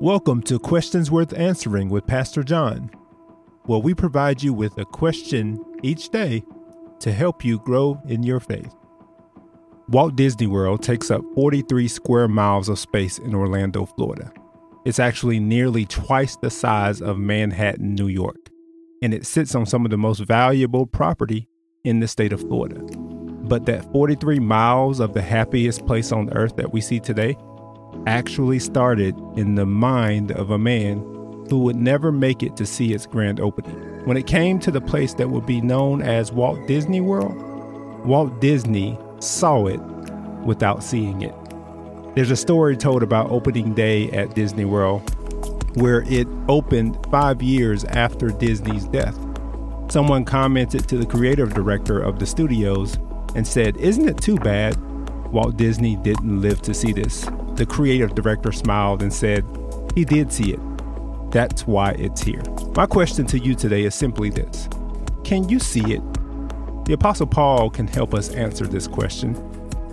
Welcome to Questions Worth Answering with Pastor John, where we provide you with a question each day to help you grow in your faith. Walt Disney World takes up 43 square miles of space in Orlando, Florida. It's actually nearly twice the size of Manhattan, New York, and it sits on some of the most valuable property in the state of Florida. But that 43 miles of the happiest place on earth that we see today actually started in the mind of a man who would never make it to see its grand opening. When it came to the place that would be known as Walt Disney World, Walt Disney saw it without seeing it. There's a story told about opening day at Disney World where it opened five years after Disney's death. Someone commented to the creative director of the studios and said, Isn't it too bad Walt Disney didn't live to see this? The creative director smiled and said, He did see it. That's why it's here. My question to you today is simply this Can you see it? The Apostle Paul can help us answer this question.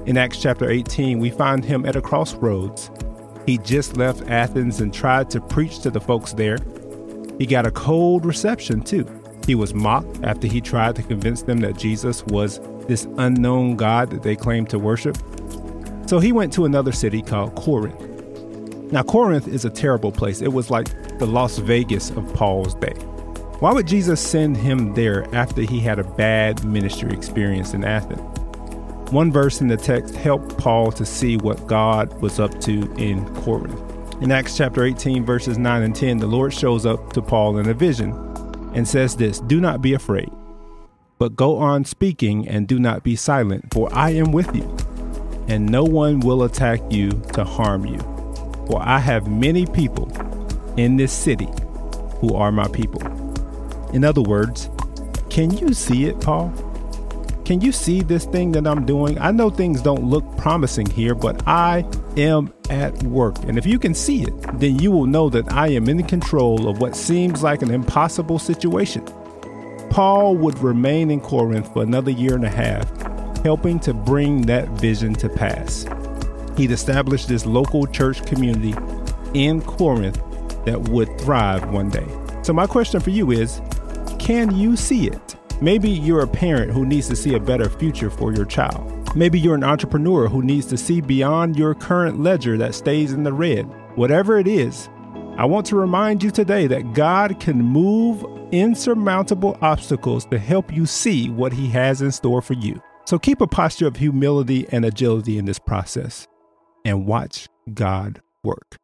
In Acts chapter 18, we find him at a crossroads. He just left Athens and tried to preach to the folks there. He got a cold reception, too. He was mocked after he tried to convince them that Jesus was this unknown God that they claimed to worship. So he went to another city called Corinth. Now, Corinth is a terrible place. It was like the Las Vegas of Paul's day. Why would Jesus send him there after he had a bad ministry experience in Athens? One verse in the text helped Paul to see what God was up to in Corinth. In Acts chapter 18, verses 9 and 10, the Lord shows up to Paul in a vision and says this Do not be afraid, but go on speaking and do not be silent, for I am with you, and no one will attack you to harm you. For I have many people in this city who are my people. In other words, can you see it, Paul? Can you see this thing that I'm doing? I know things don't look promising here, but I am at work. And if you can see it, then you will know that I am in control of what seems like an impossible situation. Paul would remain in Corinth for another year and a half, helping to bring that vision to pass. He'd established this local church community in Corinth that would thrive one day. So, my question for you is can you see it? Maybe you're a parent who needs to see a better future for your child. Maybe you're an entrepreneur who needs to see beyond your current ledger that stays in the red. Whatever it is, I want to remind you today that God can move insurmountable obstacles to help you see what He has in store for you. So keep a posture of humility and agility in this process and watch God work.